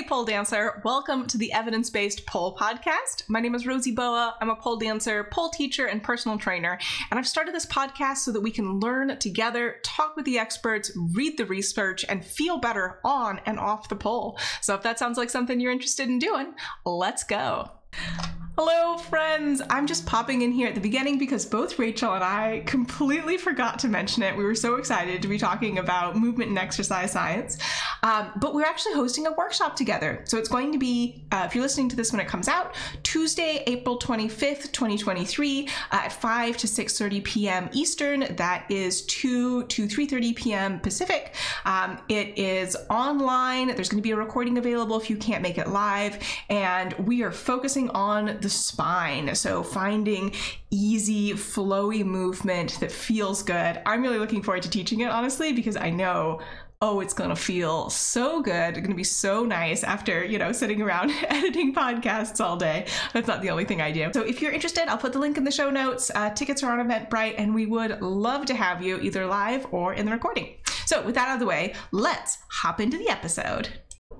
Hey, pole dancer. Welcome to the Evidence Based Pole Podcast. My name is Rosy Boa. I'm a pole dancer, pole teacher, and personal trainer. And I've started this podcast so that we can learn together, talk with the experts, read the research, and feel better on and off the pole. So if that sounds like something you're interested in doing, let's go. Hello, friends. I'm just popping in here at the beginning because both Rachel and I completely forgot to mention it. We were so excited to be talking about movement and exercise science. Um, but we're actually hosting a workshop together. So it's going to be, uh, if you're listening to this when it comes out, Tuesday, April 25th, 2023, uh, at 5 to 6.30 p.m. Eastern. That is 2 to 3.30 p.m. Pacific. Um, it is online. There's going to be a recording available if you can't make it live. And we are focusing on the spine. So finding easy, flowy movement that feels good. I'm really looking forward to teaching it, honestly, because I know oh, it's gonna feel so good. It's gonna be so nice after, you know, sitting around editing podcasts all day. That's not the only thing I do. So if you're interested, I'll put the link in the show notes. Uh, tickets are on Eventbrite, and we would love to have you either live or in the recording. So with that out of the way, let's hop into the episode.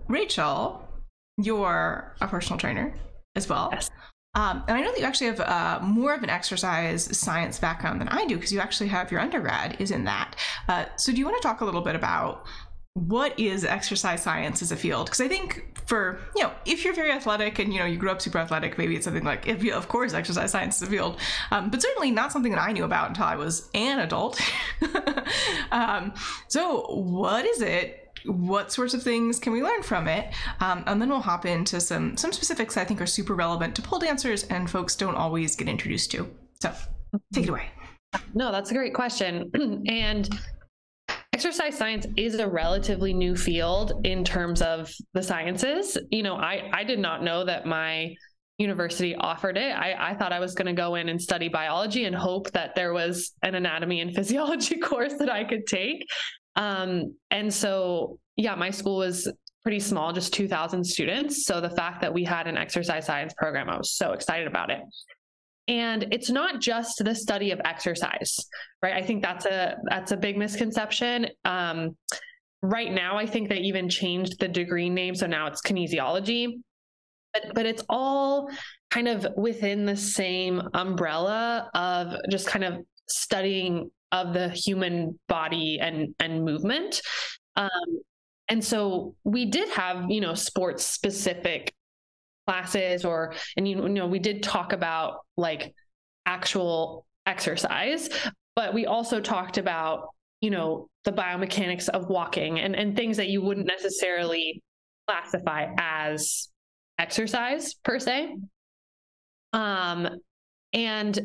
Rachel, you're a personal trainer as well. Yes. Um, and I know that you actually have uh, more of an exercise science background than I do because you actually have your undergrad is in that. Uh, so do you want to talk a little bit about what is exercise science as a field? Because I think for you know, if you're very athletic and you know you grew up super athletic, maybe it's something like, if you, of course, exercise science is a field, um, but certainly not something that I knew about until I was an adult. um, so what is it? What sorts of things can we learn from it? Um, and then we'll hop into some some specifics i think are super relevant to pole dancers and folks don't always get introduced to. So take it away. No that's a great question. And exercise science is a relatively new field in terms of the sciences. You know i i did not know that my university offered it. I, I thought i was going to go in and study biology and hope that there was an anatomy and physiology course that i could take um, and so, yeah, my school was pretty small, just 2,000 students. So the fact that we had an exercise science program, I was so excited about it. And it's not just the study of exercise, right? I think that's a that's a big misconception. Um, right now, I think they even changed the degree name, so now it's kinesiology. But but it's all kind of within the same umbrella of just kind of studying of the human body and and movement. Um, and so we did have you know sports specific classes or and you know we did talk about like actual exercise but we also talked about you know the biomechanics of walking and and things that you wouldn't necessarily classify as exercise per se. Um and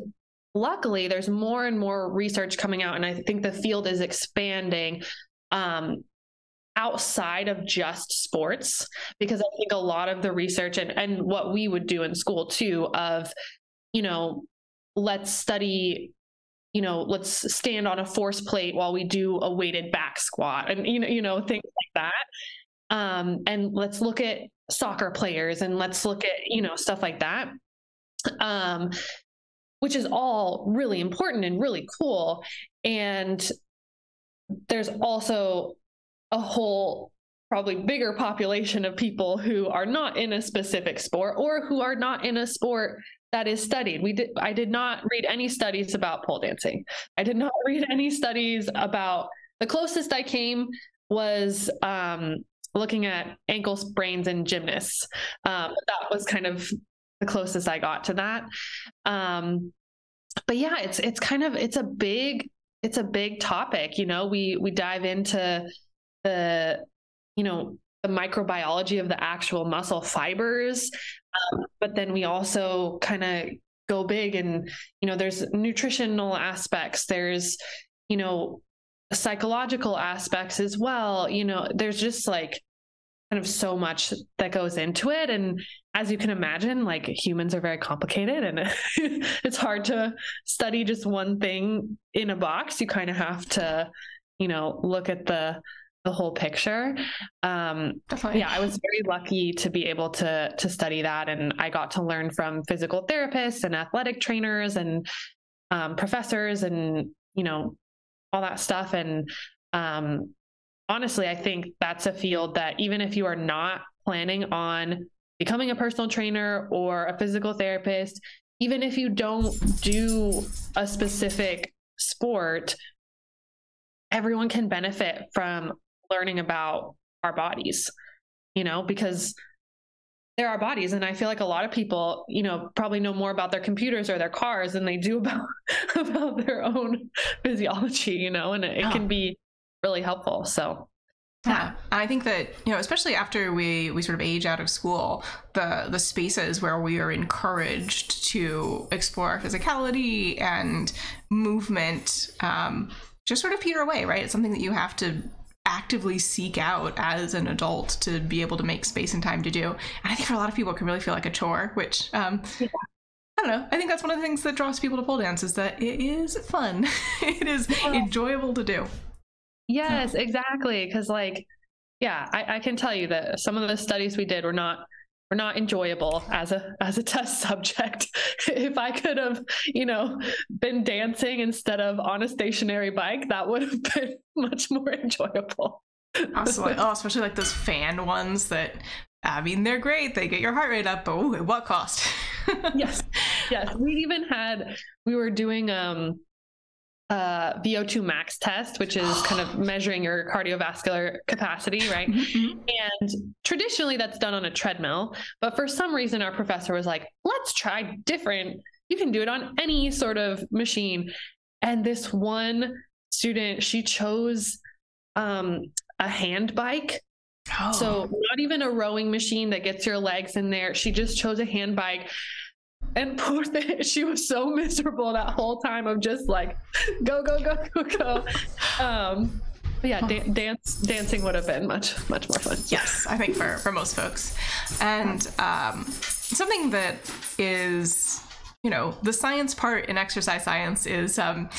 luckily there's more and more research coming out and i think the field is expanding um, outside of just sports because i think a lot of the research and, and what we would do in school too of you know let's study you know let's stand on a force plate while we do a weighted back squat and you know you know things like that. Um, and let's look at soccer players and let's look at you know stuff like that. Um, which is all really important and really cool. And there's also a whole probably bigger population of people who are not in a specific sport or who are not in a sport that is studied. We did I did not read any studies about pole dancing. I did not read any studies about the closest I came was um, looking at ankle sprains in gymnasts. Um, that was kind of the closest I got to that. Um, but yeah, it's it's kind of it's a big it's a big topic. You know, we we dive into the you know the microbiology of the actual muscle fibers, um, but then we also kind of go big and you know there's nutritional aspects. There's you know psychological aspects as well. You know, there's just like kind of so much that goes into it and as you can imagine, like humans are very complicated and it's hard to study just one thing in a box. You kind of have to, you know, look at the the whole picture. Um, yeah, I was very lucky to be able to to study that, and I got to learn from physical therapists and athletic trainers and um, professors, and you know, all that stuff. And um, honestly, I think that's a field that even if you are not planning on becoming a personal trainer or a physical therapist, even if you don't do a specific sport, everyone can benefit from learning about our bodies, you know, because they're our bodies. And I feel like a lot of people, you know, probably know more about their computers or their cars than they do about, about their own physiology, you know, and it, it can be really helpful. So yeah, And I think that you know, especially after we we sort of age out of school, the the spaces where we are encouraged to explore physicality and movement um, just sort of peter away, right? It's something that you have to actively seek out as an adult to be able to make space and time to do. And I think for a lot of people, it can really feel like a chore, which um, yeah. I don't know. I think that's one of the things that draws people to pole dance is that it is fun. it is yeah. enjoyable to do. Yes, exactly. Because like, yeah, I, I can tell you that some of the studies we did were not were not enjoyable as a as a test subject. if I could have, you know, been dancing instead of on a stationary bike, that would have been much more enjoyable. Absolutely. Oh, especially like those fan ones that I mean, they're great. They get your heart rate up, but ooh, at what cost? yes. Yes. We even had we were doing um uh, VO2 max test, which is kind of measuring your cardiovascular capacity, right? Mm-hmm. And traditionally that's done on a treadmill. But for some reason, our professor was like, let's try different. You can do it on any sort of machine. And this one student, she chose um, a hand bike. Oh. So, not even a rowing machine that gets your legs in there. She just chose a hand bike and poor thing, she was so miserable that whole time of just like go go go go go. Um, yeah, da- dance dancing would have been much much more fun. Yes, I think for for most folks, and um, something that is you know the science part in exercise science is um,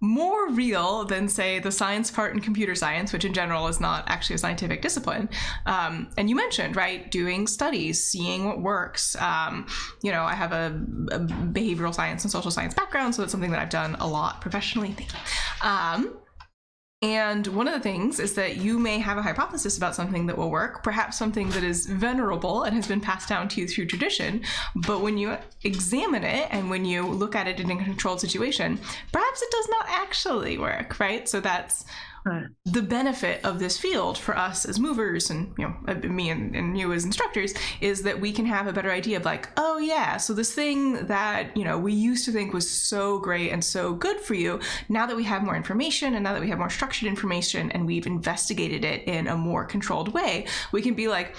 more real than, say, the science part in computer science, which in general is not actually a scientific discipline. Um, and you mentioned, right, doing studies, seeing what works. Um, you know, I have a, a, behavioral science and social science background, so that's something that I've done a lot professionally. Thank you. And one of the things is that you may have a hypothesis about something that will work, perhaps something that is venerable and has been passed down to you through tradition. But when you examine it and when you look at it in a controlled situation, perhaps it does not actually work, right? So that's the benefit of this field for us as movers and you know uh, me and, and, you as instructors is that we can have a better idea of like oh yeah so this thing that you know we used to think was so great and so good for you now that we have more information and now that we have more structured information and we've investigated it in a more controlled way we can be like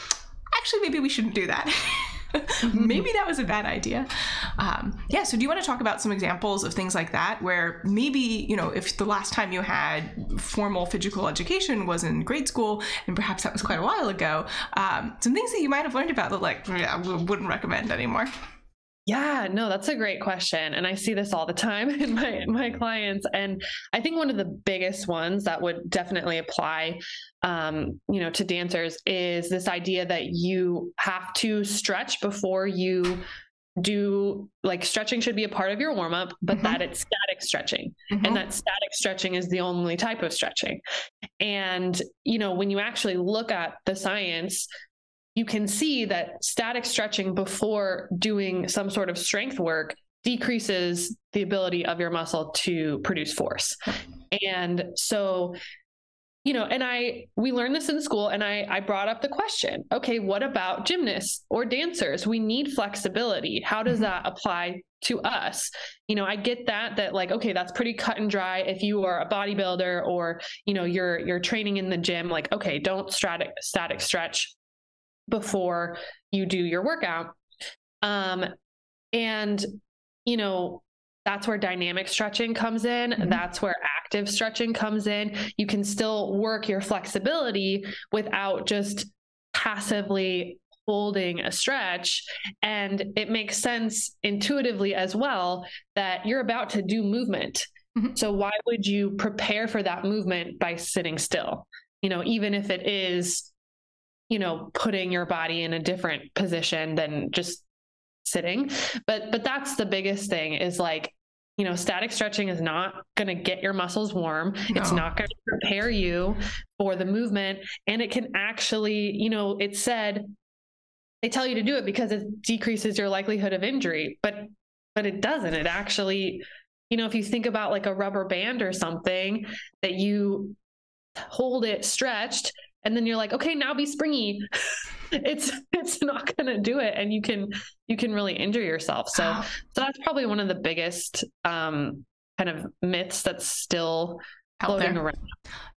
actually maybe we shouldn't do that maybe that was a bad idea. Um, yeah. So, do you want to talk about some examples of things like that, where maybe you know, if the last time you had formal physical education was in grade school, and perhaps that was quite a while ago, um, some things that you might have learned about that, like, yeah, wouldn't recommend anymore. Yeah, no, that's a great question. And I see this all the time in my my clients. And I think one of the biggest ones that would definitely apply um, you know, to dancers is this idea that you have to stretch before you do like stretching should be a part of your warm up, but mm-hmm. that it's static stretching mm-hmm. and that static stretching is the only type of stretching. And, you know, when you actually look at the science, you can see that static stretching before doing some sort of strength work decreases the ability of your muscle to produce force. And so, you know, and I we learned this in school and I I brought up the question, okay, what about gymnasts or dancers? We need flexibility. How does mm-hmm. that apply to us? You know, I get that that like okay, that's pretty cut and dry if you are a bodybuilder or, you know, you're you're training in the gym like okay, don't static static stretch before you do your workout. Um, and, you know, that's where dynamic stretching comes in. Mm-hmm. That's where active stretching comes in. You can still work your flexibility without just passively holding a stretch. And it makes sense intuitively as well that you're about to do movement. Mm-hmm. So, why would you prepare for that movement by sitting still? You know, even if it is you know putting your body in a different position than just sitting but but that's the biggest thing is like you know static stretching is not going to get your muscles warm no. it's not going to prepare you for the movement and it can actually you know it said they tell you to do it because it decreases your likelihood of injury, but but it doesn't. It actually, you know, if you think about like a rubber band or something that you hold it stretched and then you're like, okay, now be springy. it's it's not going to do it and you can you can really injure yourself. So so that's probably one of the biggest um kind of myths that's still out there. Around.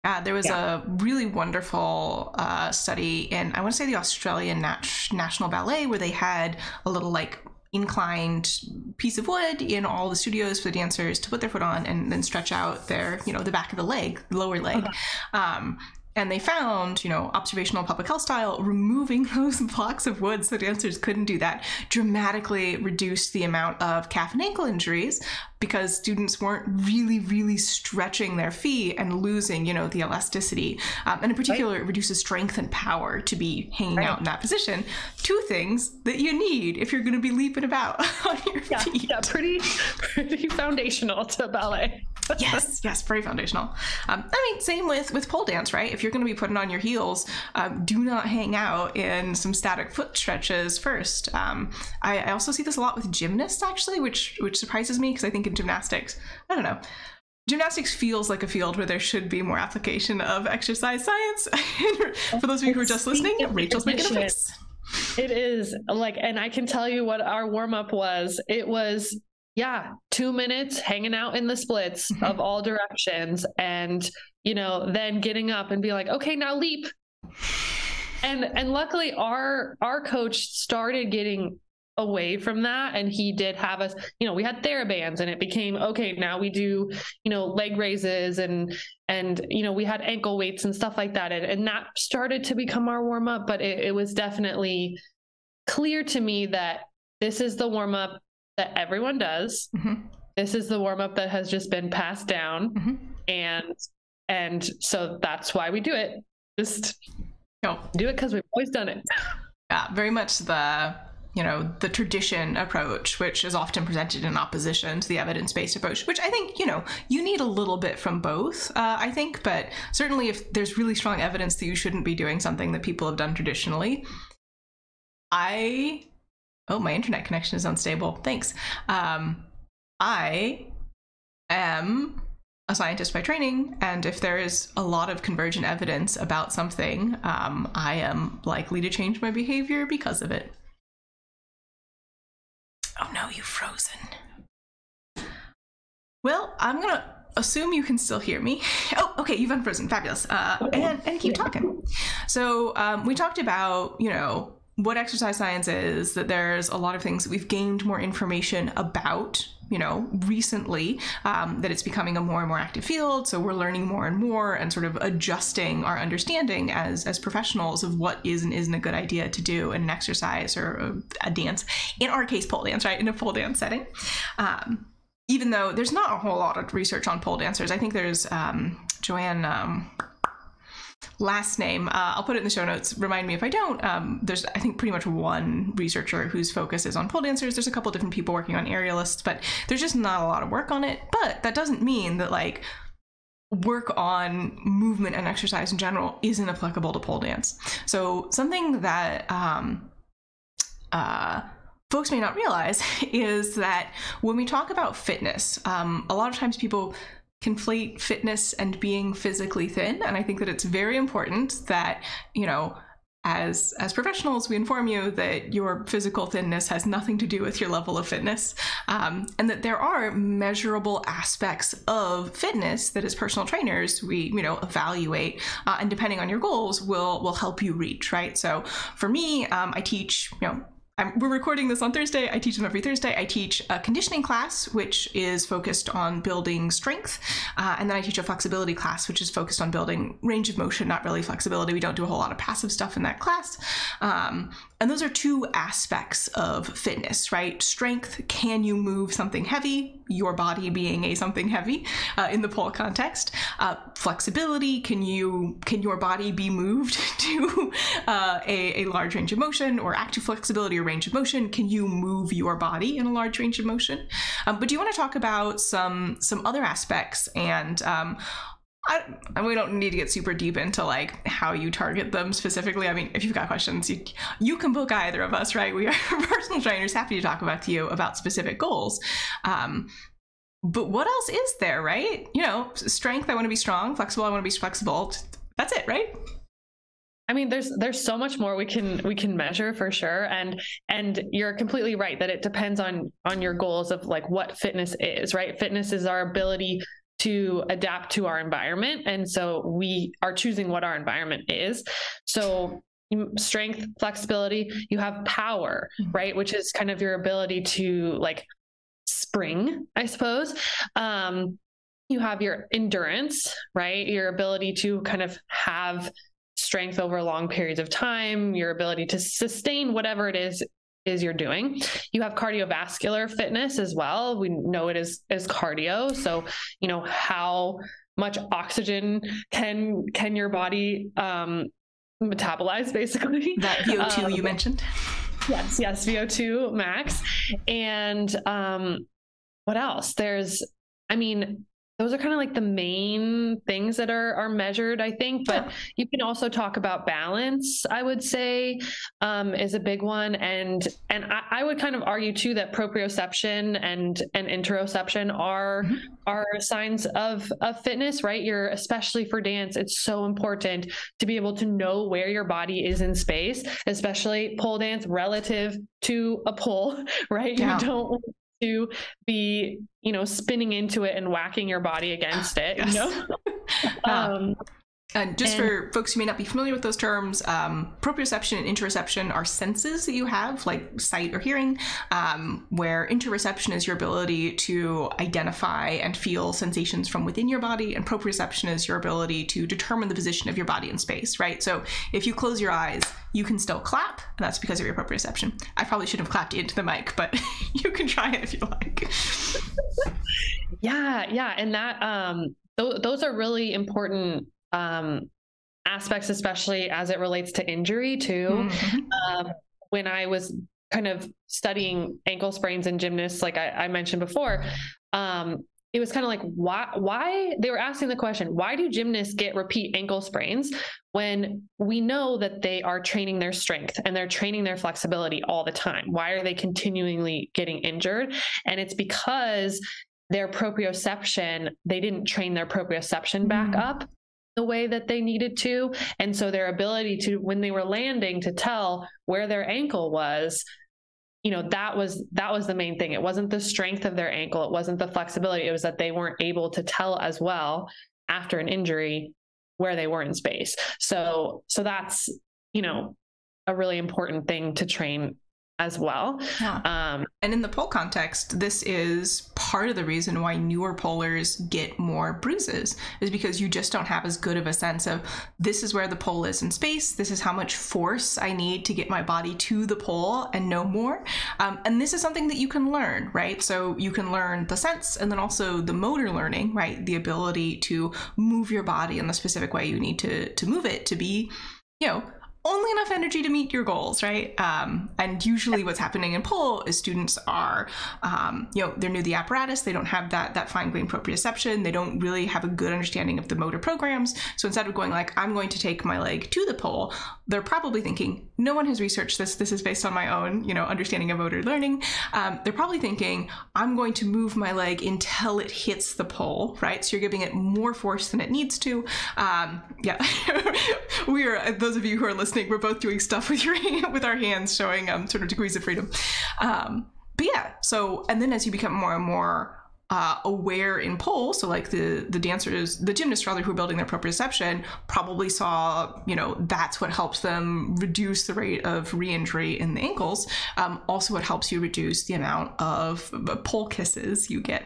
Yeah, there was yeah. a really wonderful uh, study in, I want to say the Australian Nat- National Ballet, where they had a little like inclined piece of wood in all the studios for the dancers to put their foot on and then stretch out their, you know, the back of the leg, lower leg. Uh-huh. Um, and they found, you know, observational public health style, removing those blocks of wood so dancers couldn't do that dramatically reduced the amount of calf and ankle injuries because students weren't really, really stretching their feet and losing, you know, the elasticity. Um, and in particular, right. it reduces strength and power to be hanging right. out in that position. Two things that you need if you're going to be leaping about on your yeah, feet. Yeah, pretty, pretty foundational to ballet. yes, yes, very foundational. Um, I mean, same with with pole dance, right? If you're going to be putting on your heels, um, do not hang out in some static foot stretches first. Um, I, I, also see this a lot with gymnasts, actually, which which surprises me because I think in gymnastics, I don't know. Gymnastics feels like a field where there should be more application of exercise science. For those of you who are just listening, Rachel's making a face. It is like, and I can tell you what our warm up was. It was yeah, two minutes hanging out in the splits mm-hmm. of all directions. And, you know, then getting up and be like, okay, now leap. And and luckily our our coach started getting away from that and he did have us you know we had therabands and it became okay now we do you know leg raises and and you know we had ankle weights and stuff like that and, and that started to become our warm up but it, it was definitely clear to me that this is the warm up that everyone does. Mm-hmm. This is the warm up that has just been passed down, mm-hmm. and and so that's why we do it. Just no. do it because we've always done it. Yeah, very much the you know the tradition approach which is often presented in opposition to the evidence-based approach which i think you know you need a little bit from both uh, i think but certainly if there's really strong evidence that you shouldn't be doing something that people have done traditionally i oh, my internet connection is unstable. Thanks. Um, I am a scientist by training, and if there is a lot of convergent evidence about something, um, I am likely to change my behavior because of it. Oh no, you've frozen. Well, I'm gonna assume you can still hear me. Oh, okay, you've unfrozen. Fabulous. Uh, and, and keep talking. So, um, we talked about, you know, what exercise science is that there's a lot of things that we've gained more information about you know recently um, that it's becoming a more and more active field. So we're learning more and more and sort of adjusting our understanding as as professionals of what is and isn't a good idea to do in an exercise or a, dance. In our case pole dance right? In a pole dance setting. Um, even though there's not a whole lot of research on pole dancers i think there's um, joanne um, last name. Uh, I'll put it in the show notes. Remind me if I don't. Um, there's, I think, pretty much one researcher whose focus is on pole dancers. There's a couple different people working on aerialists, but there's just not a lot of work on it. But that doesn't mean that like work on movement and exercise in general isn't applicable to pole dance. So something that um, uh, folks may not realize is that when we talk about fitness, um, a lot of times people conflate fitness and being physically thin. And i think that it's very important that you know as as professionals we inform you that your physical thinness has nothing to do with your level of fitness um, and that there are measurable aspects of fitness that as personal trainers we you know evaluate uh, and depending on your goals will will help you reach right? So for me um, i teach you know I'm, we're recording this on Thursday. I teach them every Thursday. I teach a conditioning class, which is focused on building strength. Uh, and then I teach a flexibility class, which is focused on building range of motion, not really flexibility. We don't do a whole lot of passive stuff in that class. Um, and those are two aspects of fitness, right? Strength, can you move something heavy? Your body being a something heavy uh, in the pole context. Uh, flexibility, can you can your body be moved to uh, a, a large range of motion or active flexibility or range of motion? Can you move your body in a large range of motion? Um, but do you want to talk about some some other aspects and um, I, and we don't need to get super deep into like how you target them specifically. I mean, if you've got questions, you you can book either of us, right? We are personal trainers, happy to talk about to you about specific goals. Um, but what else is there, right? You know, strength. I want to be strong. Flexible. I want to be flexible. That's it, right? I mean, there's there's so much more we can we can measure for sure, and and you're completely right that it depends on on your goals of like what fitness is, right? Fitness is our ability to adapt to our environment. And so we are choosing what our environment is. So strength, flexibility, you have power, mm-hmm. right? Which is kind of your ability to like spring, I suppose. Um, you have your endurance, right? Your ability to kind of have strength over long periods of time, your ability to sustain whatever it is is you're doing. You have cardiovascular fitness as well. We know it is as cardio. So, you know, how much oxygen can can your body um metabolize basically? That VO2 um, you mentioned. Yes, yes, VO2 max. And um what else? There's I mean, those are kind of like the main things that are are measured i think but yeah. you can also talk about balance i would say um, is a big one and and I, I, would kind of argue too that proprioception and and interoception are mm-hmm. are signs of of fitness right you're especially for dance it's so important to be able to know where your body is in space especially pole dance relative to a pole right yeah. you don't to be you know spinning into it and whacking your body against it yes. you know um, and just and, for folks who may not be familiar with those terms, um, proprioception and interoception are senses that you have, like sight or hearing, um, where interoception is your ability to identify and feel sensations from within your body, and proprioception is your ability to determine the position of your body in space, right? So if you close your eyes, you can still clap, and that's because of your proprioception. I probably should have clapped into the mic, but you can try it if you like. yeah, yeah, and that um, th- those are really important um, aspects, especially as it relates to injury, too. Mm-hmm. Um, when I was kind of studying ankle sprains in gymnasts, like I, I mentioned before, um, it was kind of like why why they were asking the question why do gymnasts get repeat ankle sprains when we know that they are training their strength and they're training their flexibility all the time why are they continually getting injured and it's because their proprioception they didn't train their proprioception back mm. up the way that they needed to. And so their ability to, when they were landing, to tell where their ankle was, you know, that was that was the main thing. It wasn't the strength of their ankle, it wasn't the flexibility. It was that they weren't able to tell as well after an injury where they were in space. So so that's, you know, a really important thing to train as well. Yeah. Um, and in the pole context, this is part of the reason why newer polers get more bruises, is because you just don't have as good of a sense of this is where the pole is in space, this is how much force I need to get my body to the pole and no more. Um, and this is something that you can learn, right? So you can learn the sense and then also the motor learning, right? The ability to move your body in the specific way you need to to move it to be, you know, only enough energy to meet your goals, right? Um, and usually, what's happening in pole is students are, um, you know, they're new to the apparatus. They don't have that that fine grained proprioception. They don't really have a good understanding of the motor programs. So instead of going like, I'm going to take my leg to the pole, they're probably thinking, no one has researched this. This is based on my own, you know, understanding of motor learning. Um, they're probably thinking, I'm going to move my leg until it hits the pole, right? So you're giving it more force than it needs to. Um, yeah, we are those of you who are listening we're both doing stuff with your with our hands, showing um, sort of degrees of freedom. Um, but yeah, so and then as you become more and more uh, aware in pole, so like the the dancers, the gymnasts rather who are building their proprioception, probably saw you know that's what helps them reduce the rate of re-injury in the ankles. Um, also, it helps you reduce the amount of uh, pole kisses you get.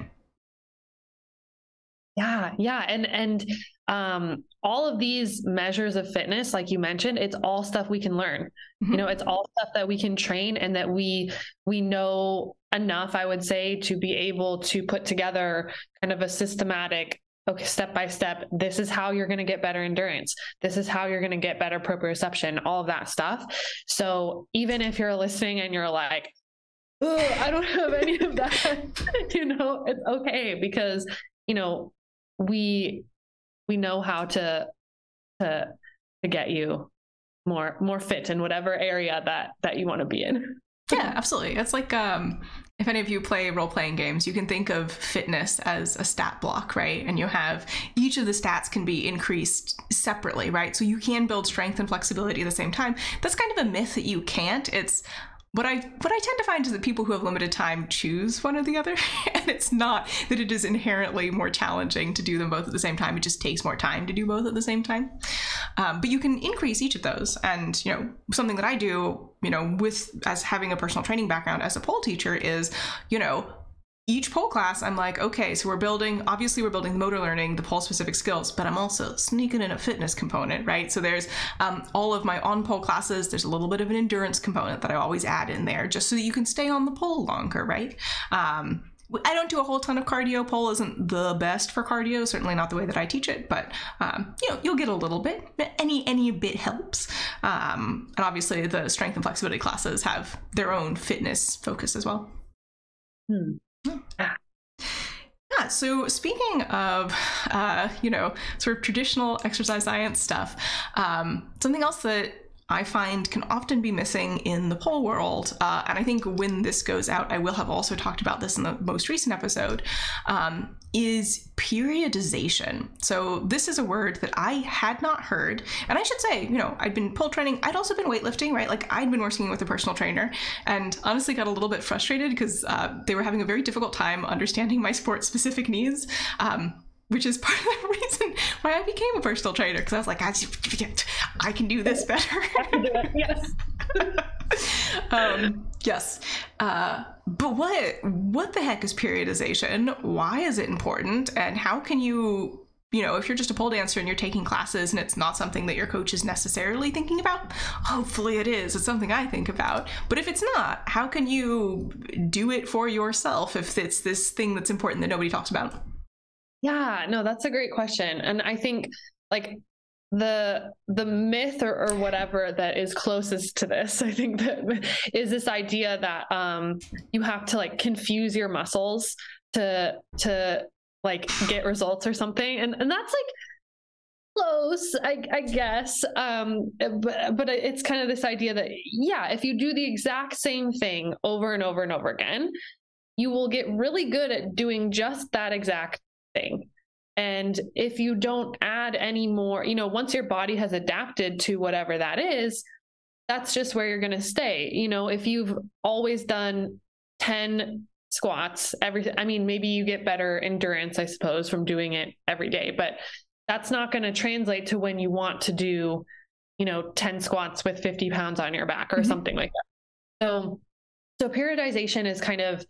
Yeah, yeah, and and um, all of these measures of fitness, like you mentioned, it's all stuff we can learn. Mm-hmm. You know, it's all stuff that we can train and that we we know enough, I would say, to be able to put together kind of a systematic okay step by step this is how you're going to get better endurance this is how you're going to get better proprioception all of that stuff so even if you're listening and you're like oh I don't have any of that you know it's okay because you know we we know how to to to get you more more fit in whatever area that that you want to be in. Yeah, absolutely. It's like um, if any of you play role playing games, you can think of fitness as a stat block, right? And you have each of the stats can be increased separately, right? So you can build strength and flexibility at the same time. That's kind of a myth that you can't. It's what I what I tend to find is that people who have limited time choose one or the other, and it's not that it is inherently more challenging to do them both at the same time. It just takes more time to do both at the same time. Um, but you can increase each of those, and you know something that I do, you know, with as having a personal training background as a pole teacher is, you know, each pole class, I'm like, okay, so we're building, obviously, we're building the motor learning, the pole specific skills, but I'm also sneaking in a fitness component, right? So there's um, all of my on pole classes, there's a little bit of an endurance component that I always add in there just so that you can stay on the pole longer, right? Um, I don't do a whole ton of cardio. Pole isn't the best for cardio, certainly not the way that I teach it, but um, you know, you'll get a little bit. Any any bit helps. Um, and obviously, the strength and flexibility classes have their own fitness focus as well. Hmm. Yeah, so speaking of, uh, you know, sort of traditional exercise science stuff, um, something else that I find can often be missing in the pole world. Uh, and I think when this goes out, I will have also talked about this in the most recent episode. Um, is periodization. So this is a word that I had not heard, and I should say, you know, I'd been pole training. I'd also been weightlifting, right? Like I'd been working with a personal trainer, and honestly got a little bit frustrated because uh, they were having a very difficult time understanding my sport specific needs. Um, which is part of the reason why I became a personal trainer because I was like, I, I can do this better. yes. um, yes. Uh, but what what the heck is periodization? Why is it important? And how can you you know, if you're just a pole dancer and you're taking classes and it's not something that your coach is necessarily thinking about, hopefully it is. It's something I think about. But if it's not, how can you do it for yourself if it's this thing that's important that nobody talks about? Yeah, no, that's a great question. And I think like the the myth or, or whatever that is closest to this, I think that is this idea that um you have to like confuse your muscles to to like get results or something. And and that's like close I, I, guess um but but it's kind of this idea that yeah if you do the exact same thing over and over and over again you will get really good at doing just that exact thing. And if you don't add any more, you know, once your body has adapted to whatever that is, that's just where you're going to stay. You know, if you've always done 10 squats every I mean maybe you get better endurance I suppose from doing it every day, but that's not going to translate to when you want to do, you know, 10 squats with 50 pounds on your back or mm-hmm. something like that. So so periodization is kind of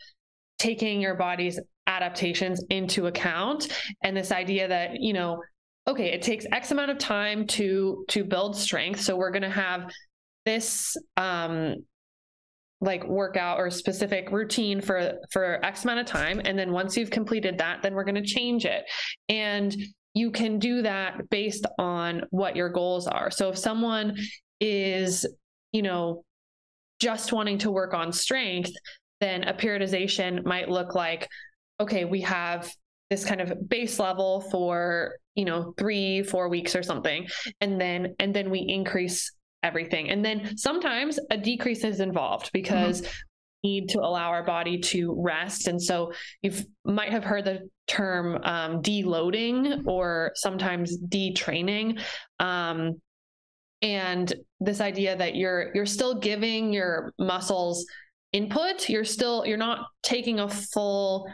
taking your body's adaptations into account. And this idea that you know okay it takes x amount of time to to build strength. So we're going to have this um like workout or specific routine for for x amount of time. And then once you've completed that then we're going to change it. And you can do that based on what your goals are. So if someone is you know just wanting to work on strength then a periodization might look like okay, we have this kind of base level for you know three four weeks or something. And then and then we increase everything. And then sometimes a decrease is involved because mm-hmm. we need to allow our body to rest. And so you might have heard the term um, deloading or sometimes detraining. Um, and this idea that you're you're still giving your muscles input. You're still you're not taking a full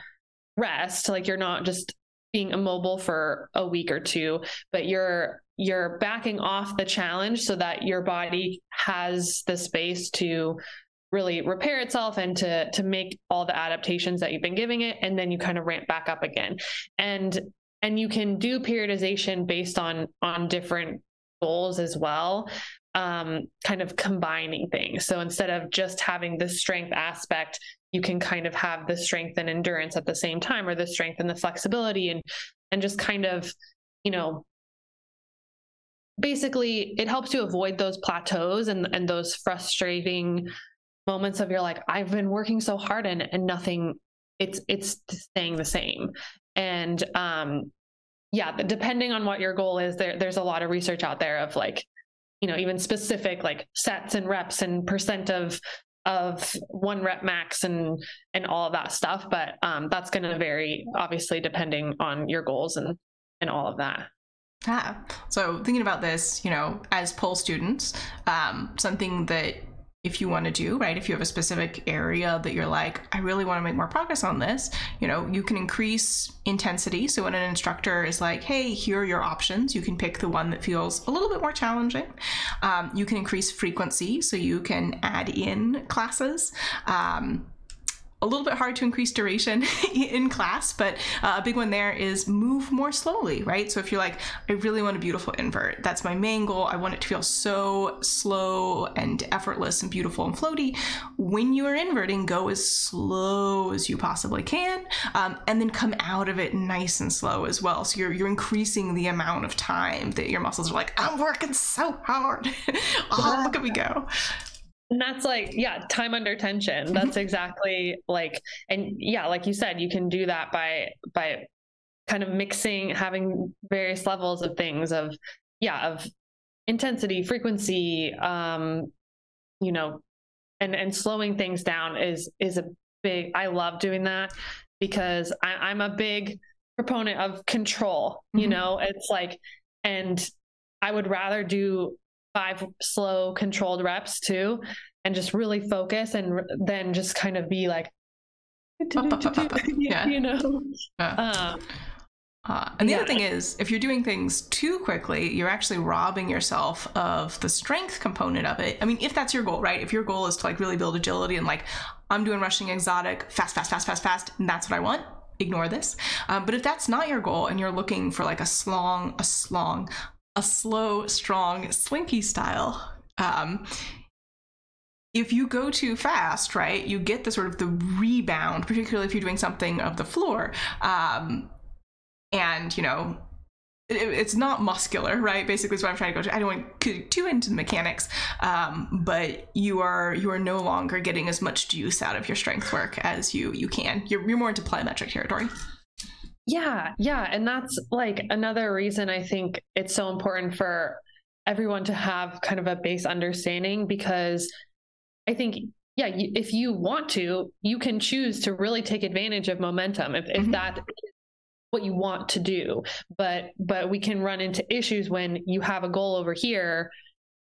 rest like you're not just being immobile for a week or two but you're you're backing off the challenge so that your body has the space to really repair itself and to to make all the adaptations that you've been giving it and then you kind of ramp back up again. And and you can do periodization based on on different goals as well um kind of combining things. So instead of just having the strength aspect you can kind of have the strength and endurance at the same time or the strength and the flexibility and and just kind of you know basically it helps you avoid those plateaus and and those frustrating moments of you're like I've been working so hard and and nothing it's it's staying the same. And um yeah, depending on what your goal is, there there's a lot of research out there of like, you know, even specific like sets and reps and percent of of one rep max and and all of that stuff. But um, that's going to vary, obviously, depending on your goals and and all of that. Ah, so thinking about this, you know, as pole students, um, something that if you want to do, right? If you have a specific area that you're like, I really want to make more progress on this, you know, you can increase intensity. So when an instructor is like, hey, here are your options, you can pick the one that feels a little bit more challenging. Um, you can increase frequency. So you can add in classes. Um, a little bit hard to increase duration in class, but uh, a big one there is move more slowly, right? So if you're like, I really want a beautiful invert, that's my main goal. I want it to feel so slow and effortless and beautiful and floaty. When you are inverting, go as slow as you possibly can, um, and then come out of it nice and slow as well. So you're you're increasing the amount of time that your muscles are like, I'm working so hard. oh, look at me go and that's like yeah time under tension mm-hmm. that's exactly like and yeah like you said you can do that by by kind of mixing having various levels of things of yeah of intensity frequency um you know and and slowing things down is is a big i love doing that because I, i'm a big proponent of control you mm-hmm. know it's like and i would rather do five slow controlled reps too and just really focus and then just kind of be like yeah. you know uh, uh, and the yeah. other thing is, if you're doing things too quickly, you're actually robbing yourself of the strength component of it. I mean, if that's your goal, right? If your goal is to like really build agility and like, I'm doing rushing exotic, fast, fast, fast, fast, fast, and that's what I want, ignore this. Um, but if that's not your goal and you're looking for like a slong, a slong, a slow, strong, slinky style, um, if you go too fast, right, you get the sort of the rebound, particularly if you're doing something of the floor. Um, and, you know, it, it's not muscular, right? Basically, is what I'm trying to go to. I don't want to too into the mechanics, um, but you are you are no longer getting as much juice out of your strength work as you you can. You're, you're more into plyometric territory. Yeah, yeah. And that's like another reason I think it's so important for everyone to have kind of a base understanding because I think, yeah, if you want to, you can choose to really take advantage of momentum if, mm-hmm. if that what you want to do but but we can run into issues when you have a goal over here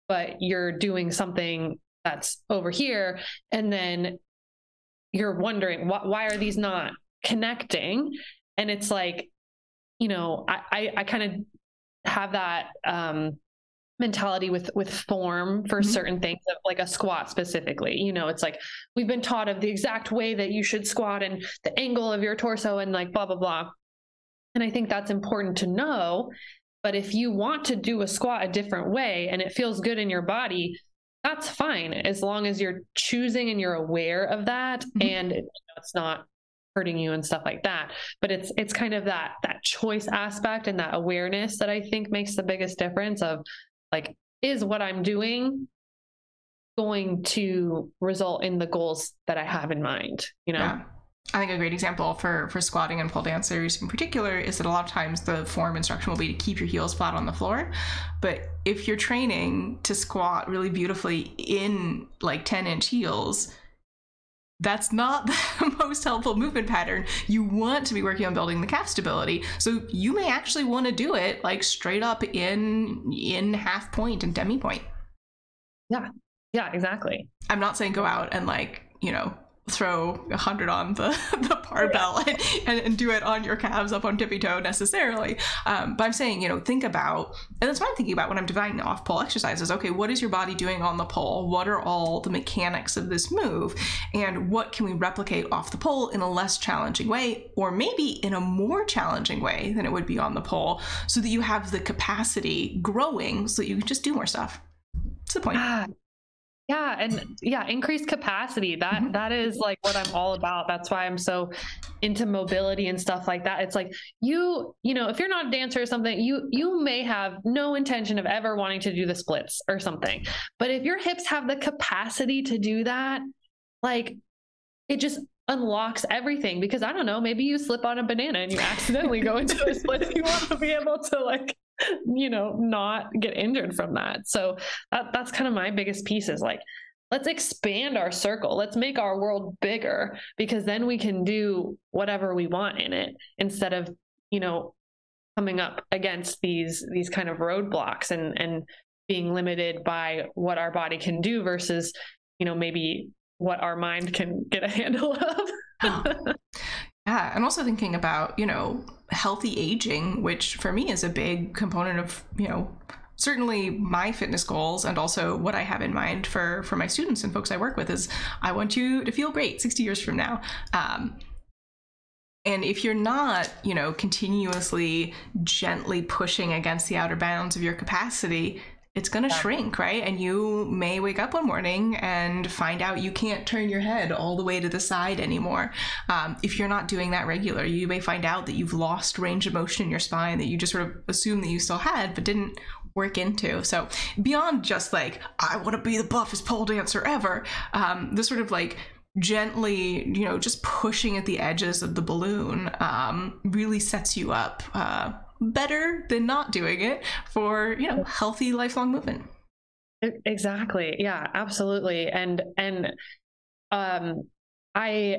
but you're doing something that's over here and then you're wondering why, why are these not connecting and it's like you know i i, I kind of have that um mentality with with form for mm-hmm. certain things like a squat specifically you know it's like we've been taught of the exact way that you should squat and the angle of your torso and like blah blah blah and i think that's important to know but if you want to do a squat a different way and it feels good in your body that's fine as long as you're choosing and you're aware of that mm-hmm. and it, you know, it's not hurting you and stuff like that but it's it's kind of that that choice aspect and that awareness that i think makes the biggest difference of like is what i'm doing going to result in the goals that i have in mind you know yeah. I think a great example for for squatting and pole dancers in particular is that a lot of times the form instruction will be to keep your heels flat on the floor. But if you're training to squat really beautifully in like 10 inch heels, that's not the most helpful movement pattern. You want to be working on building the calf stability. So you may actually want to do it like straight up in in half point and demi pointe. Yeah. Yeah, exactly. I'm not saying go out and like, you know, throw a hundred on the, the barbell and, and, and, do it on your calves up on tippy toe necessarily. Um, but I'm saying, you know, think about, and that's what I'm thinking about when I'm designing off pole exercises. Okay, what is your body doing on the pole? What are all the mechanics of this move? And what can we replicate off the pole in a less challenging way, or maybe in a more challenging way than it would be on the pole, so that you have the capacity growing so that you can just do more stuff. That's the point. Ah, yeah, and yeah, increased capacity. That, mm-hmm. that is like what I'm all about. That's why I'm so into mobility and stuff like that. It's like you, you know, if you're not a dancer or something, you you may have no intention of ever wanting to do the splits or something. But if your hips have the capacity to do that, like it just unlocks everything because I don't know, maybe you slip on a banana and you accidentally go into a split. You want to be able to like, you know, not get injured from that. So that, that's kind of my biggest piece is like, let's expand our circle. Let's make our world bigger because then we can do whatever we want in it instead of, you know, coming up against these these kind of roadblocks and and being limited by what our body can do versus, you know, maybe what our mind can get a handle of. yeah, and also thinking about, you know, healthy aging, which for me is a big component of, you know, certainly my fitness goals and also what I have in mind for for my students and folks I work with is I want you to feel great 60 years from now. Um, and if you're not, you know, continuously gently pushing against the outer bounds of your capacity, it's going to yeah. shrink, right? And you may wake up one morning and find out you can't turn your head all the way to the side anymore. Um, if you're not doing that regular, you may find out that you've lost range of motion in your spine that you just sort of assumed that you still had, but didn't work into. So beyond just like, I want to be the buffest pole dancer ever, um, this sort of like, gently, you know, just pushing at the edges of the balloon um, really sets you up uh, better than not doing it for you know healthy lifelong movement. Exactly. Yeah absolutely. And and um i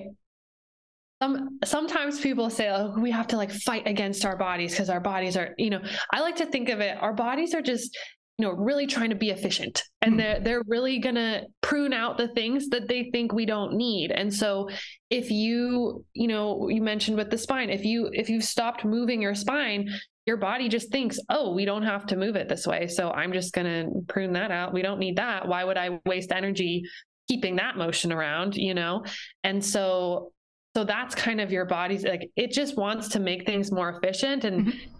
some sometimes people say oh, we have to like fight against our bodies because our bodies are you know i like to think of it our bodies are just you know really trying to be efficient. And mm. they're they're really going to prune out the things that they think we don't need. And so if you you know you mentioned with the spine if you if you've stopped moving your spine your body just thinks oh we don't have to move it this way so i'm just going to prune that out. We don't need that. Why would i waste energy keeping that motion around? You know? And so so that's kind of your body's like it just wants to make things more efficient and mm-hmm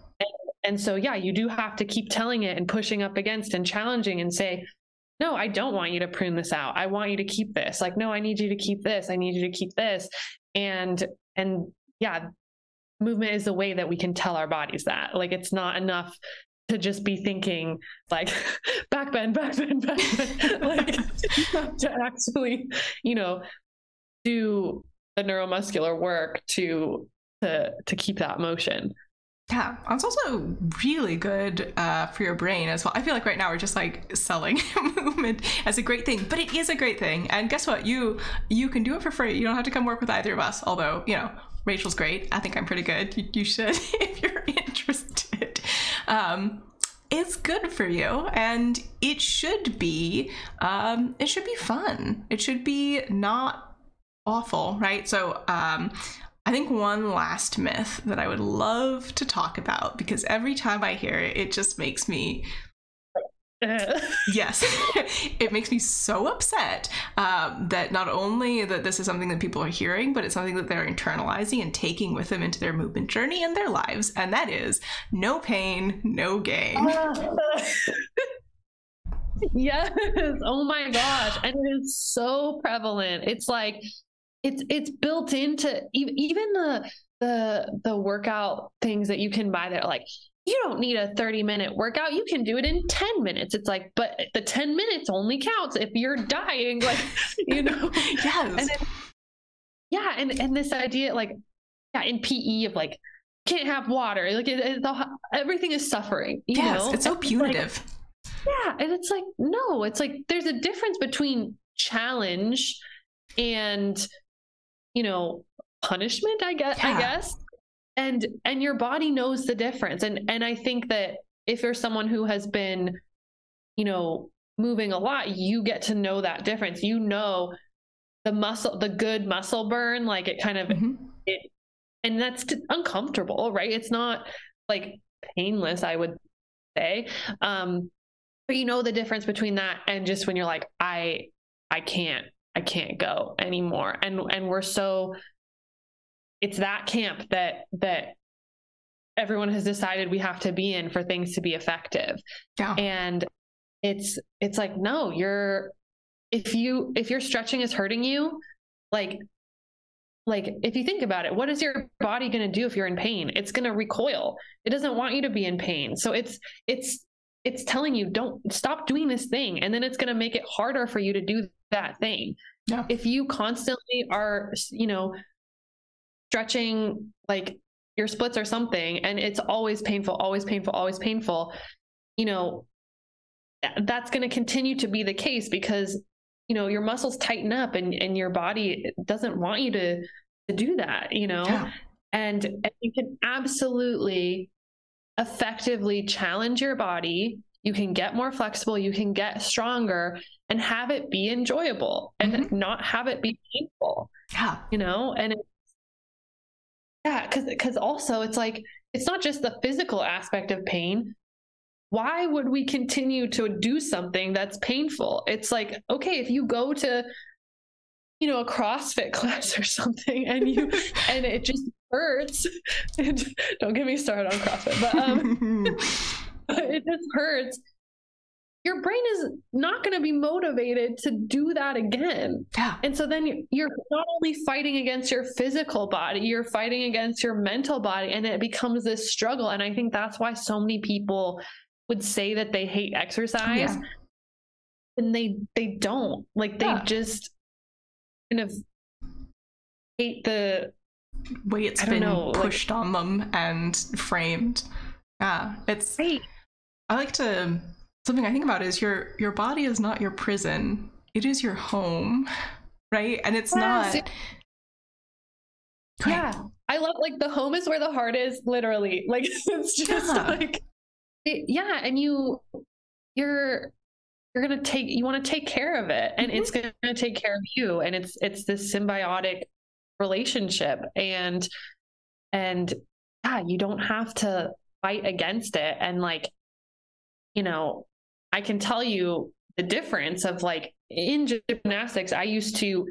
and so, yeah, you do have to keep telling it and pushing up against and challenging and say, no, I don't want you to prune this out. I want you to keep this. Like, no, I need you to keep this. I need you to keep this. And, and yeah, movement is the way that we can tell our bodies that. Like, it's not enough to just be thinking like back bend, back bend, back bend. like to actually, you know, do the neuromuscular work to to to keep that motion. Yeah, it's also really good uh, for your brain as well. I feel like right now we're just like selling movement as a great thing, but it is a great thing. And guess what? You you can do it for free. You don't have to come work with either of us. Although you know Rachel's great. I think I'm pretty good. You, you should if you're interested. Um, it's good for you, and it should be um, it should be fun. It should be not awful, right? So um, I think one last myth that I would love to talk about because every time I hear it, it just makes me. yes, it makes me so upset um, that not only that this is something that people are hearing, but it's something that they're internalizing and taking with them into their movement journey and their lives, and that is no pain, no gain. yes. Oh my gosh, and it is so prevalent. It's like it's it's built into even the the the workout things that you can buy that like you don't need a 30 minute workout. You can do it in 10 minutes. It's like but the 10 minutes only counts if you're dying like you know? Yes. And then, yeah and and this idea like yeah in pe of like can't have water. Like it, it, the, everything is suffering you yes know? it's so punitive like, yeah and it's like no it's like there's a difference between challenge and you know punishment i guess yeah. i guess. And and your body knows the difference. And and i think that if you're someone who has been you know moving a lot you get to know that difference. You know the muscle the good muscle burn like it kind of mm-hmm. it and that's uncomfortable right? It's not like painless i would say. Um but you know the difference between that and just when you're like i i can't I can't go anymore. And and we're so it's that camp that that everyone has decided we have to be in for things to be effective. Yeah. And it's it's like no, you're if you if your stretching is hurting you, like like if you think about it what is your body going to do if you're in pain it's going to recoil it doesn't want you to be in pain so it's it's it's telling you don't stop doing this thing and then it's going to make it harder for you to do that thing Yeah. If you constantly are, you know, stretching like your splits or something, and it's always painful, always painful, always painful, you know, that's going to continue to be the case because you know your muscles tighten up and and your body doesn't want you to to do that you know Yeah. and, and you can absolutely effectively challenge your body you can get more flexible you can get stronger and have it be enjoyable and Mhm. not have it be painful Yeah. you know and it, yeah because because also it's like it's not just the physical aspect of pain why would we continue to do something that's painful it's like okay if you go to you know a crossfit class or something and you and it just hurts don't get me started on crossfit but um it just hurts your brain is not going to be motivated to do that again yeah. and so then you- you're not only fighting against your physical body, you're fighting against your mental body, and it becomes this struggle. And I think that's why so many people would say that they hate exercise, Yeah. and they they don't. Like they Yeah. just kind of hate the Way it's been know, like- pushed on them and framed. Yeah. It's hate. I like to something I think about is your your body is not your prison. It is your home. Right? And it's Yes, not Go ahead. Yeah, I love like the home is where the heart is. Literally, like it's just Yeah. like it- yeah, and you you're you're gonna take you want to take care of it, and it's Mm-hmm. gonna take care of you, and it's it's this symbiotic relationship, and and yeah, you don't have to fight against it, and like you know, I can tell you the difference of like in gymnastics, I used to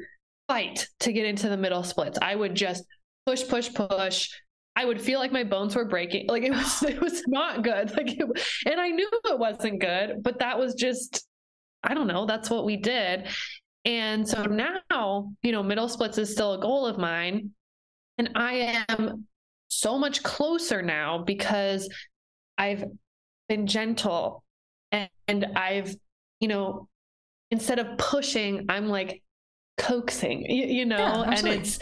fight to get into the middle splits. I would just push, push, push. I would feel like my bones were breaking. Like it was, it was not good. Like, it, and I knew it wasn't good, but that was just, I don't know. That's what we did. And so now, you know, middle splits is still a goal of mine. And I am so much closer now because I've been gentle and, and I've, you know, instead of pushing, I'm like coaxing, you, you know, Yeah, and it's,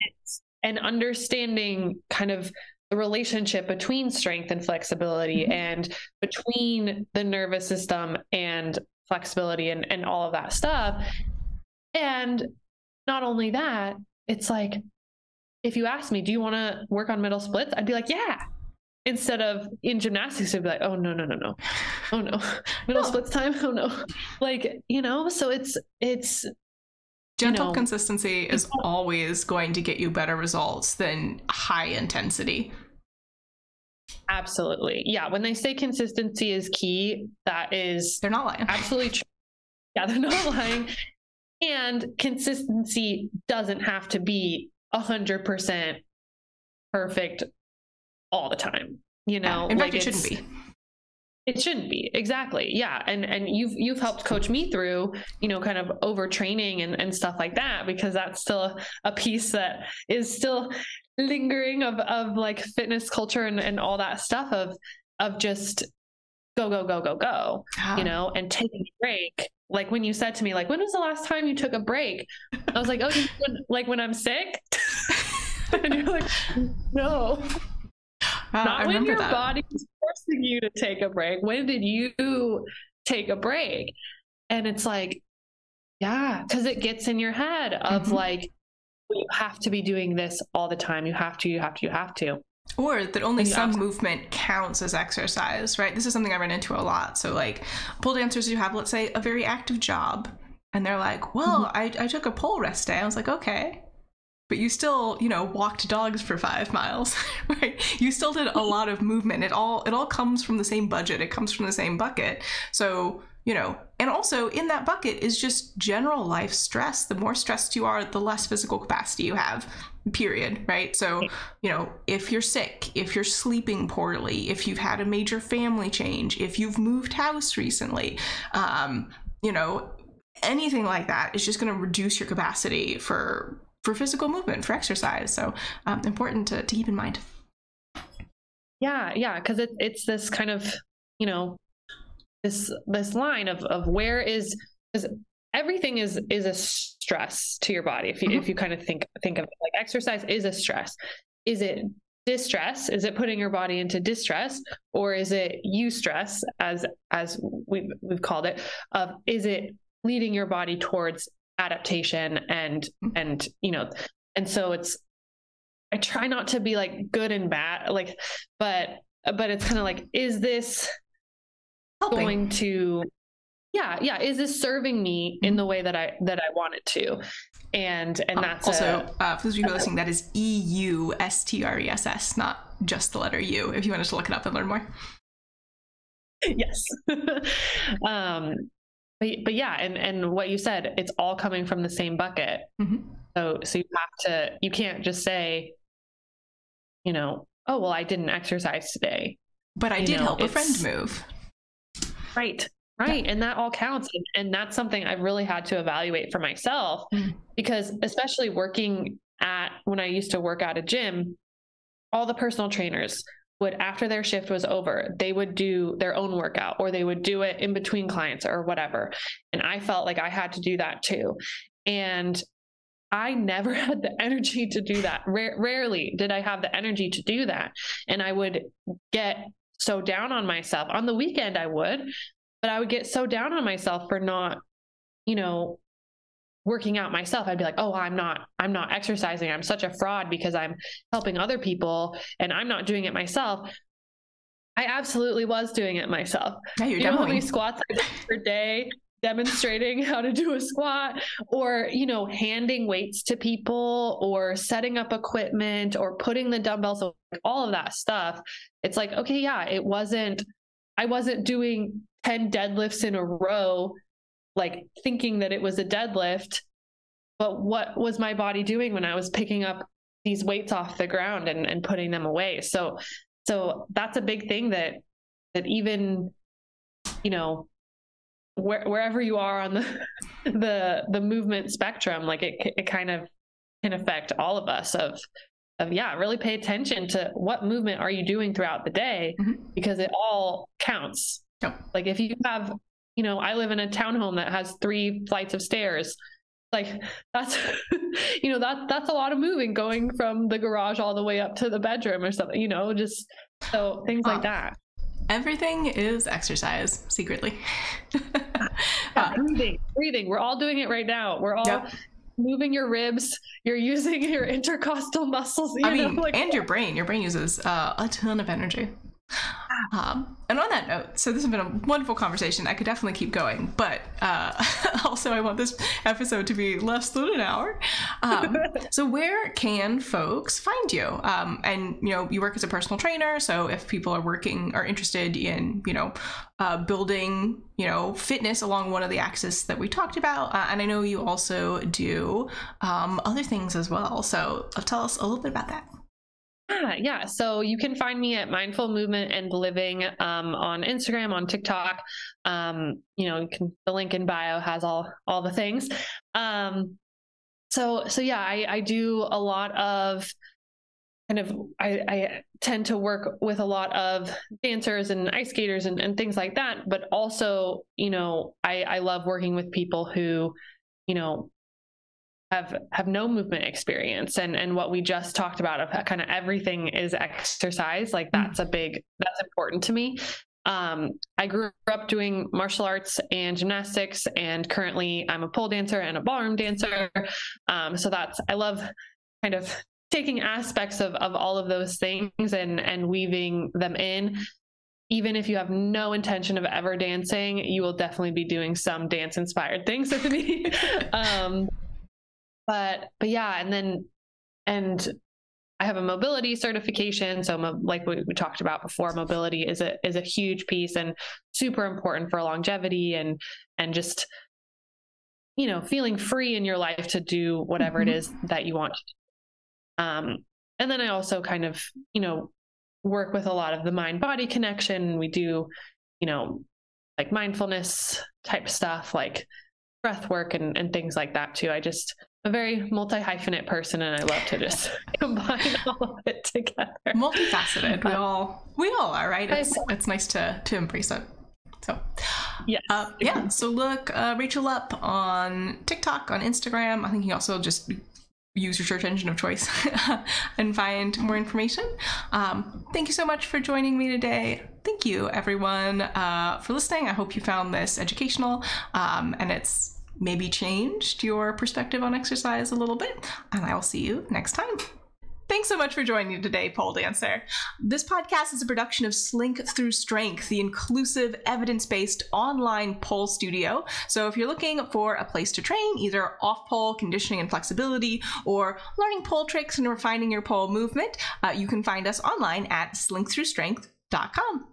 it's an understanding kind of the relationship between strength and flexibility Mhm. and between the nervous system and flexibility and, and all of that stuff. And not only that, it's like, if you ask me, do you want to work on middle splits? I'd be like, yeah. Instead of in gymnastics, they'd be like, oh, no, no, no, no. Oh, no. Middle No. splits time. Oh, no. Like, you know, so it's, it's, gentle know, consistency is always going to get you better results than high intensity. absolutely. Yeah. When they say consistency is key, that is They're not lying. absolutely true. Yeah, they're not lying. And consistency doesn't have to be a hundred percent perfect all the time. You Yeah. know, In fact, it shouldn't be. It shouldn't be exactly, yeah. And and you've you've helped coach me through, you know, kind of overtraining and and stuff like that because that's still a, a piece that is still lingering of of like fitness culture and and all that stuff of of just go go go go go you know, and taking a break. Like when you said to me, like, when was the last time you took a break? I was like, oh, mean like when I'm sick. and you're like, no, Ah, not I when your that. body is forcing you to take a break. When did you take a break? And it's like, yeah, because it gets in your head of Mhm. like, you have to be doing this all the time. You have to, you have to, you have to. Or that only And some abs- movement counts as exercise, right? This is something I run into a lot. So, like, pole dancers who have, let's say, a very active job, and they're like, well, I, I took a pole rest day. I was like, okay. But you still, you know, walked dogs for five miles, right? You still did a lot of movement. It all it all comes from the same budget. It comes from the same bucket. So, you know, and also in that bucket is just general life stress. The more stressed you are, the less physical capacity you have. Period. Right. So, you know, if you're sick, if you're sleeping poorly, if you've had a major family change, if you've moved house recently, um, you know, anything like that is just going to reduce your capacity for for physical movement, for exercise. So, um, important to, to keep in mind. Yeah, yeah, because it, it's this kind of, you know, this this line of of where is because everything is is a stress to your body if you mm-hmm. if you kind of think think of it like exercise is a stress is it distress is it putting your body into distress or is it eustress as as we've, we've called it of uh, is it leading your body towards adaptation and mm-hmm. and you know and so it's i try not to be like good and bad like but but it's kind of like is this Helping. going to yeah yeah is this serving me in mm-hmm. the way that i that i want it to and and uh, that's also a, uh, for those of you listening that is e-u-s-t-r-e-s-s not just the letter u if you wanted to look it up and learn more yes um but, but yeah and and what you said it's all coming from the same bucket mm-hmm. so so you have to you can't just say you know oh well i didn't exercise today but i you did know, help a friend move right right and that all counts and, and, that's something i've really had to evaluate for myself mm. because especially working at when i used to work at a gym all the personal trainers would after their shift was over they would do their own workout or they would do it in between clients or whatever and i felt like i had to do that too and I never had the energy to do that. rarely did I have the energy to do that. And I would get so down on myself. On the weekend, I would, but I would get so down on myself for not, you know, working out myself i'd be like oh i'm not i'm not exercising. I'm such a fraud because i'm helping other people and i'm not doing it myself. I absolutely was doing it myself. Yeah, you're you know how many squats i did per day demonstrating how to do a squat or you know handing weights to people or setting up equipment or putting the dumbbells all of that stuff. It's like okay yeah it wasn't i wasn't doing 10 deadlifts in a row, like thinking that it was a deadlift. But what was my body doing when I was picking up these weights off the ground and, and putting them away? So, so that's a big thing that, that even, you know, where, wherever you are on the, the, the movement spectrum, like it, it kind of can affect all of us of, of yeah really pay attention to what movement are you doing throughout the day mm-hmm. because it all counts like if you have, you know, I live in a townhome that has three flights of stairs. Like that's, you know, that that's a lot of moving going from the garage all the way up to the bedroom or something. You know, just so things like that. Everything is exercise secretly. yeah, uh, breathing, breathing. We're all doing it right now. We're all yep moving your ribs you're using your intercostal muscles i mean know, like, and your brain your brain uses uh, a ton of energy um, and on that note, so this has been a wonderful conversation. I could definitely keep going, but uh, also I want this episode to be less than an hour. Um, so where can folks find you? Um, and you know, you work as a personal trainer, so if people are working are interested in you know uh, building you know fitness along one of the axes that we talked about, uh, and I know you also do um, other things as well. So uh, tell us a little bit about that. Yeah, yeah. So you can find me at Mindful Movement and Living um, on Instagram, on TikTok. Um, you know, you can the link in bio has all all the things. Um, so so yeah, I, I do a lot of kind of I, I tend to work with a lot of dancers and ice skaters and, and things like that. But also, you know, I, I love working with people who, you know, have have no movement experience and and what we just talked about of kind of everything is exercise like mm. that's a big that's important to me um, I grew up doing martial arts and gymnastics, and currently I'm a pole dancer and a ballroom dancer. Um, so that's I love kind of taking aspects of of all of those things and and weaving them in. Even if you have no intention of ever dancing, you will definitely be doing some dance inspired things with me. um, but but yeah and then and I have a mobility certification. So, like we, we, talked about before, mobility is a is a huge piece and super important for longevity and and just you know feeling free in your life to do whatever mm-hmm. it is that you want. Um, and then I also kind of you know work with a lot of the mind body connection. We do you know like mindfulness type stuff, like breath work and and things like that too. I just a very multi hyphenate person, and I love to just combine all of it together. Multifaceted. We all we all are, right? It's it's nice to to embrace it. So, yeah, uh, yeah. So look uh, Rachel up on TikTok, on Instagram. I think you also just use your search engine of choice and find more information. Um, thank you so much for joining me today. Thank you, everyone, uh, for listening. I hope you found this educational um, and it's maybe changed your perspective on exercise a little bit. And I will see you next time. Thanks so much for joining me today, Pole Dancer. This podcast is a production of Slink Through Strength, the inclusive, evidence based online pole studio. So if you're looking for a place to train, either off pole conditioning and flexibility, or learning pole tricks and refining your pole movement, uh, you can find us online at slinkthroughstrength.com.